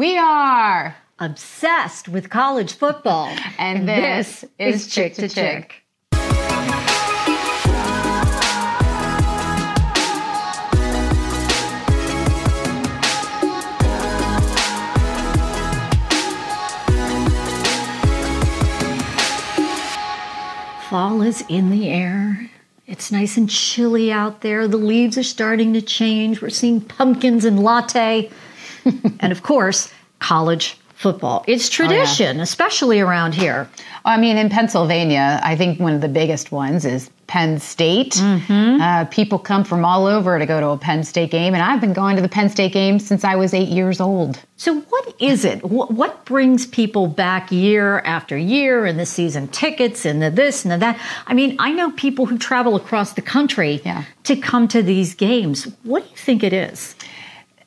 We are obsessed with college football. And this, is Chick to Chick. Fall is in the air. It's nice and chilly out there. The leaves are starting to change. We're seeing pumpkins and latte. and of course, college football. It's tradition, oh, yeah. especially around here. I mean, in Pennsylvania, I think one of the biggest ones is Penn State. Mm-hmm. Uh, people come from all over to go to a Penn State game, and I've been going to the Penn State game since I was eight years old. So, what is it? What brings people back year after year and the season tickets and the this and the that? I mean, I know people who travel across the country yeah. to come to these games. What do you think it is?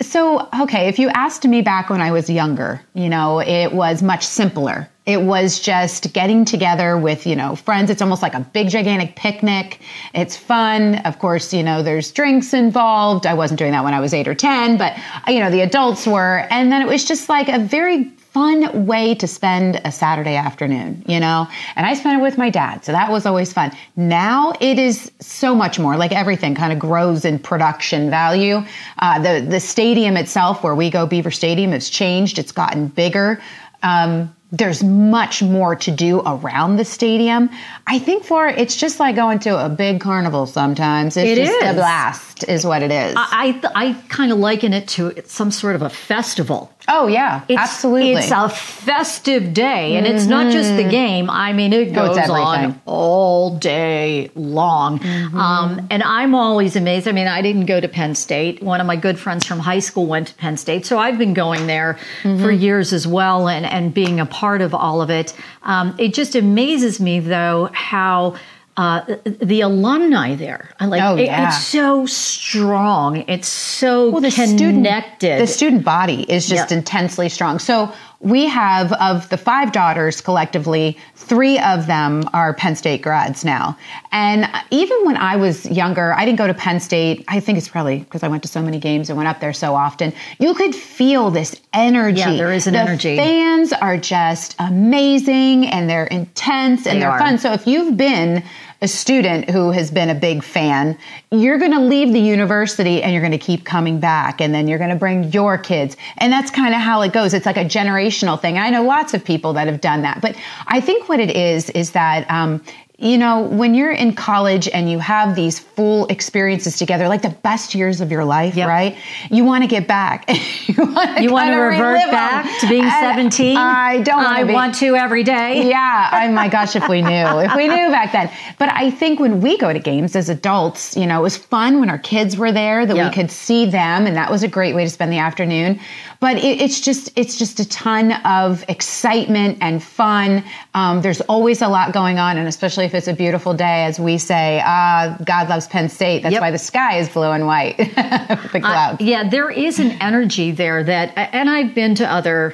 So, okay, if you asked me back when I was younger, you know, it was much simpler. It was just getting together with, you know, friends. It's almost like a big, gigantic picnic. It's fun. Of course, you know, there's drinks involved. I wasn't doing that when I was eight or 10, but, you know, the adults were. And then it was just like a very fun way to spend a Saturday afternoon, you know? And I spent it with my dad, so that was always fun. Now it is so much more, like everything kind of grows in production value. Uh, the, the stadium itself, where we go, Beaver Stadium, has changed, it's gotten bigger. Um, there's much more to do around the stadium. I think for it's just like going to a big carnival sometimes. It's it just is. a blast, is what it is. I I, I kind of liken it to some sort of a festival. Oh yeah, it's, absolutely. It's a festive day, and mm-hmm. it's not just the mm-hmm. game. I mean, it goes oh, on all day long. Mm-hmm. Um, and I'm always amazed. I mean, I didn't go to Penn State. One of my good friends from high school went to Penn State, so I've been going there mm-hmm. for years as well, and and being a part of all of it. Um, it just amazes me, though, how uh, the alumni there. I like oh, yeah. it, it's so strong. It's so well, the connected. Student, the student body is just intensely strong. So we have of the five daughters collectively, three of them are Penn State grads now. And even when I was younger, I didn't go to Penn State. I think it's probably because I went to so many games and went up there so often. You could feel this energy. Yeah, there is an the energy. Fans are just amazing and they're intense and they are are. fun. So if you've been a student who has been a big fan, you're going to leave the university and you're going to keep coming back. And then you're going to bring your kids. And that's kind of how it goes. It's like a generational thing. I know lots of people that have done that. But I think what it is, is that um, you know, when you're in college and you have these full experiences together, like the best years of your life, yep. right? You want to get back. you want to, you want to revert back. To being and 17? I don't I be, want to every day. Yeah. Oh my gosh, if we knew, if we knew back then. But I think when we go to games as adults, you know, it was fun when our kids were there that yep. we could see them. And that was a great way to spend the afternoon. But it, it's just, it's just a ton of excitement and fun. Um, there's always a lot going on. And especially if it's a beautiful day, as we say, uh, God loves Penn State. That's yep. why the sky is blue and white, the clouds. Uh, yeah, there is an energy there that, and I've been to other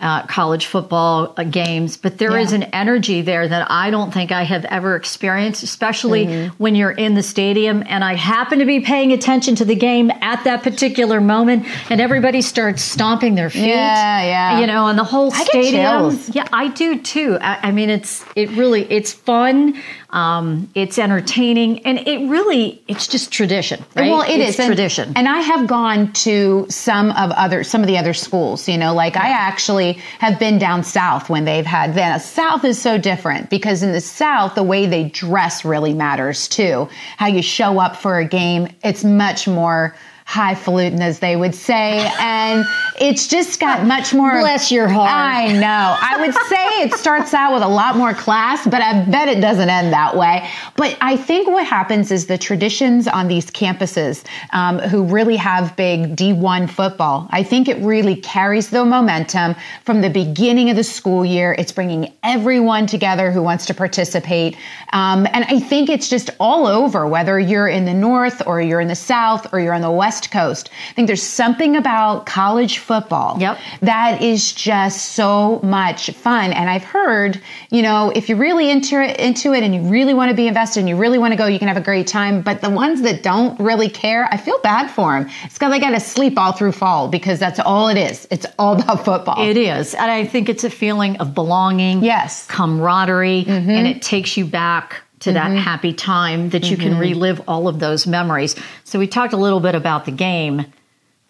uh, college football uh, games, but there yeah. is an energy there that I don't think I have ever experienced, especially mm-hmm. when you're in the stadium and I happen to be paying attention to the game at that particular moment and everybody starts stomping their feet. Yeah, yeah. You know, and the whole I stadium. Yeah, I do too. I, I, mean, it's, it really, it's fun. Um, it's entertaining and it really, it's just tradition, right? Well, it it's is. tradition. And, and I have gone to some of other, some of the other schools, you know, like I actually have been down south when they've had The South is so different because in the South, the way they dress really matters too. How you show up for a game, it's much more highfalutin, as they would say. And it's just got much more. Bless your heart. I know. I would say it starts out with a lot more class, but I bet it doesn't end that way. But I think what happens is the traditions on these campuses um, who really have big D1 football, I think it really carries the momentum from the beginning of the school year. It's bringing everyone together who wants to participate. Um, and I think it's just all over, whether you're in the North or you're in the South or you're on the West West Coast. I think there's something about college football. Yep. That is just so much fun. And I've heard, you know, if you're really into it, into it and you really want to be invested and you really want to go, you can have a great time. But the ones that don't really care, I feel bad for them. It's because they got to sleep all through fall because that's all it is. It's all about football. It is. And I think it's a feeling of belonging, Yes. camaraderie, mm-hmm. and it takes you back to that mm-hmm. happy time that you can mm-hmm. relive all of those memories. So we talked a little bit about the game,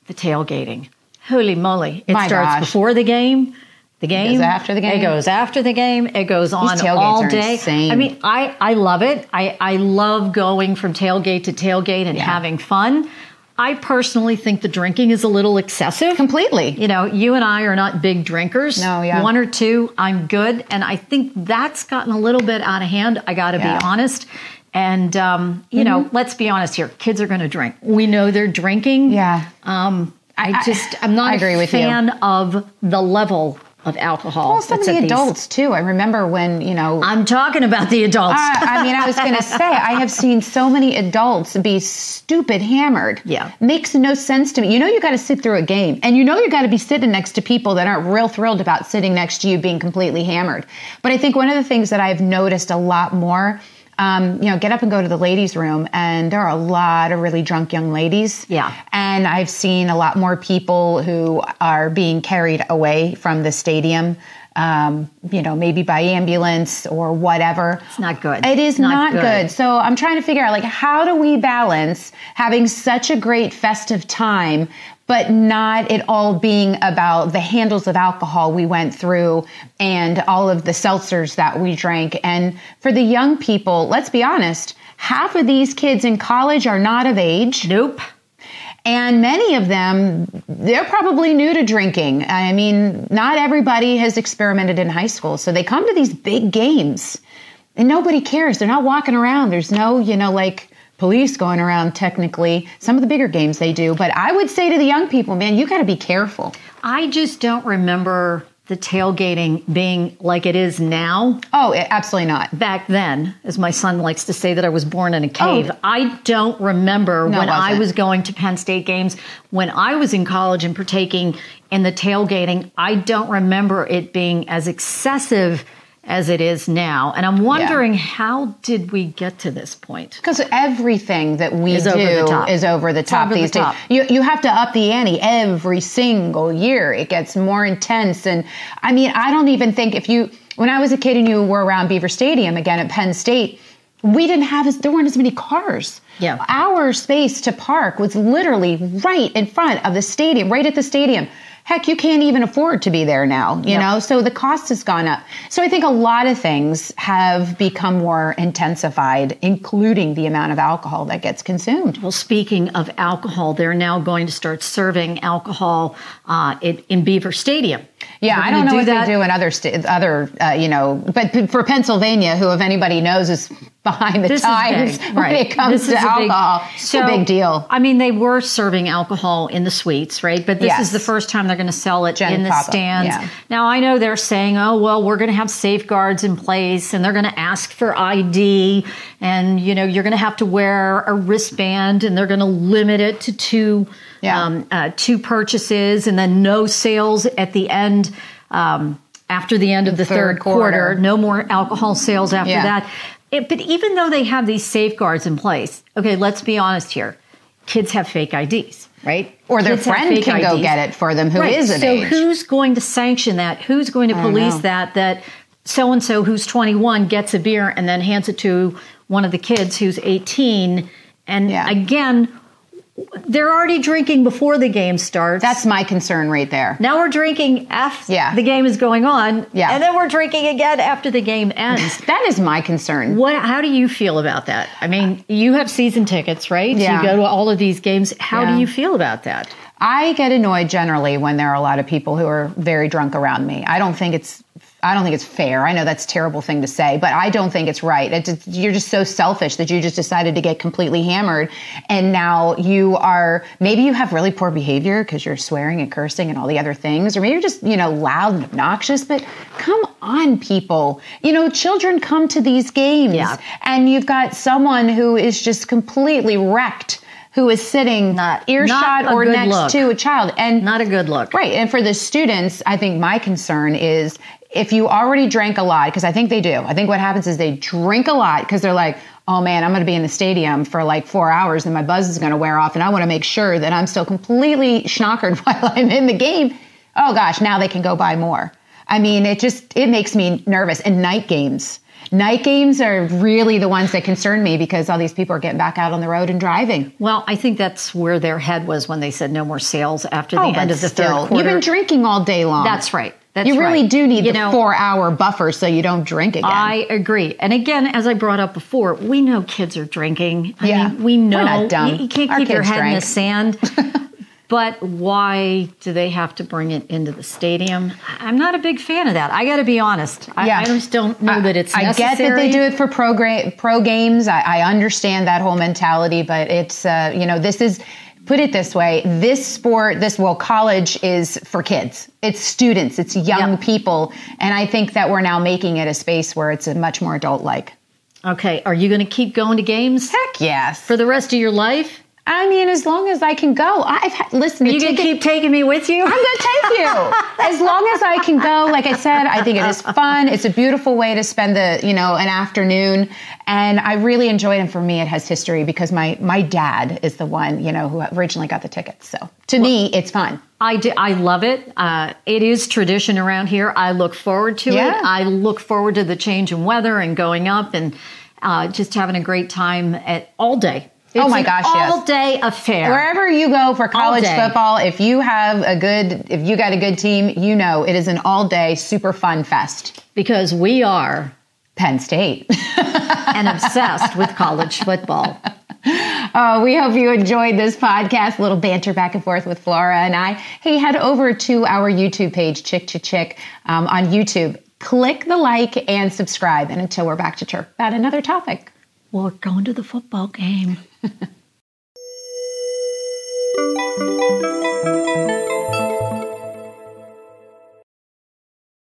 the tailgating. Holy moly. It My starts gosh. before the game. The game after the game. It goes after the game. It goes on all day. insane. I mean, I, I love it. I, I love going from tailgate to tailgate and Yeah. having fun. I personally think the drinking is a little excessive. Completely. You know, you and I are not big drinkers. No, yeah. One or two, I'm good. And I think that's gotten a little bit out of hand. I got to Yeah. Mm-hmm. be honest. And, um, you know, let's be honest here. Kids are going to drink. We know they're drinking. Yeah. Um, I, I- just, I'm not I agree a with you. fan of the level of alcohol. Well, some of the these- adults too. I remember when, you know, I'm talking about the adults. I, I mean, I was going to say, I have seen so many adults be stupid hammered. Yeah. Makes no sense to me. You know, you got to sit through a game, and you know, you got to be sitting next to people that aren't real thrilled about sitting next to you being completely hammered. But I think one of the things that I've noticed a lot more. Um, you know, get up and go to the ladies' room, and there are a lot of really drunk young ladies. Yeah. And I've seen a lot more people who are being carried away from the stadium, um, you know, maybe by ambulance or whatever. It's not good. It is Not not, good. good. So I'm trying to figure out, like, how do we balance having such a great festive time, but not it all being about the handles of alcohol we went through and all of the seltzers that we drank. And for the young people, let's be honest, half of these kids in college are not of age. nope. And many of them, they're probably new to drinking. I mean, not everybody has experimented in high school. So they come to these big games and nobody cares. They're not walking around. There's no, you know, like police going around technically. Some of the bigger games they do. But I would say to the young people, man, you got to be careful. I just don't remember the tailgating being like it is now. Oh, absolutely not. back then, as my son likes to say that I was born in a cave. Oh. I don't remember No, when I was going to Penn State games, when I was in college and partaking in the tailgating. I don't remember it being as excessive as it is now. And I'm wondering how did we get to this point? Because everything that we Is do over the is over the top over the these top. days. You you have to up the ante every single year. It gets more intense, and I mean, I don't even think if you when I was a kid and you were around Beaver Stadium again at Penn State, we didn't have as there weren't as many cars. Yeah. our space to park was literally right in front of the stadium, right at the stadium. Heck, you can't even afford to be there now, you Yeah. know? So the cost has gone up. So I think a lot of things have become more intensified, including the amount of alcohol that gets consumed. Well, speaking of alcohol, they're now going to start serving alcohol uh, in, in Beaver Stadium. Yeah, I don't know do what that. they do in other sta- other, uh, you know, but p- for Pennsylvania, who if anybody knows is behind the This times big, when right? it comes This to is big- alcohol. it's a big deal. I mean, they were serving alcohol in the suites, right? But this is the first time they're going to sell it Gen in the Papa, stands. yeah. Now, I know they're saying, "Oh, well, we're going to have safeguards in place, and they're going to ask for ID, and you know, you're going to have to wear a wristband, and they're going to limit it to two, Yeah. um, uh, two purchases, and then no sales at the end." Um, after the end of the third, third quarter, quarter. no more alcohol sales after Yeah. that. It, but even though they have these safeguards in place, okay, let's be honest here. Kids have fake IDs, right? Or their Kids friend can go get it for them who is right. of so age. who's going to sanction that? Who's going to police that? That so and so who's 21 gets a beer and then hands it to one of the kids who's 18. And Yeah. again, they're already drinking before the game starts. That's my concern right there. now we're drinking after Yeah. the game is going on. Yeah. And then we're drinking again after the game ends. That is my concern. What? How do you feel about that? I mean, you have season tickets, right? Yeah. You go to all of these games. How Yeah. do you feel about that? I get annoyed generally when there are a lot of people who are very drunk around me. I don't think it's I don't think it's fair. I know that's a terrible thing to say, but I don't think it's right. It's, you're just so selfish that you just decided to get completely hammered, and now you are maybe you have really poor behavior because you're swearing and cursing and all the other things, or maybe you're just you know loud and obnoxious. But come on, people, you know children come to these games, Yeah. and you've got someone who is just completely wrecked who is sitting Not- earshot not or next look. to a child. And Not a good look. Right. And for the students, I think my concern is if you already drank a lot, because I think they do. I think what happens is they drink a lot because they're like, oh man, I'm going to be in the stadium for like four hours and my buzz is going to wear off. And I want to make sure that I'm still completely schnockered while I'm in the game. Oh gosh, now they can go buy more. I mean, it just, it makes me nervous. And night games. Night games are really the ones that concern me because all these people are getting back out on the road and driving. Well, I think that's where their head was when they said no more sales after the Oh, end of the still, third quarter. You've been drinking all day long. That's right. That's you really right. do need You the know, four hour buffer so you don't drink again. I agree. And again, as I brought up before, we know kids are drinking. I Yeah. mean, we know We're not dumb. You, you can't Our keep your head in the sand. but why do they have to bring it into the stadium? I'm not a big fan of that. I got to be honest. I, Yeah. I just don't know that it's I necessary. get that they do it for pro, gra- pro games. I, I understand that whole mentality, but it's, uh, you know, this is, put it this way this sport, this, well, college is for kids. It's students, it's young Yep. people. And I think that we're now making it a space where it's a much more adult like. Okay, are you going to keep going to games Heck yes. for the rest of your life? I mean, as long as I can go. I've had, listen, you to keep taking me with you? I'm going to take you. As long as I can go, like I said, I think it is fun. It's a beautiful way to spend the, you know, an afternoon. And I really enjoy it. And for me, it has history because my, my dad is the one, you know, who originally got the tickets. So to me, it's fun. I, do, I love it. Uh, it is tradition around here. I look forward to Yeah. it. I look forward to the change in weather and going up and uh, just having a great time at all day. It's Oh my gosh, yes. all day affair. Wherever you go for college football, if you have a good, if you got a good team, you know, it is an all day super fun fest. because we are Penn State. and obsessed with college football. Oh, we hope you enjoyed this podcast, a little banter back and forth with Flora and I. Hey, head over to our YouTube page, Chick to Chick, um, on YouTube. Click the like and subscribe. And until we're back to chirp about another topic. We're going to the football game. Thank you.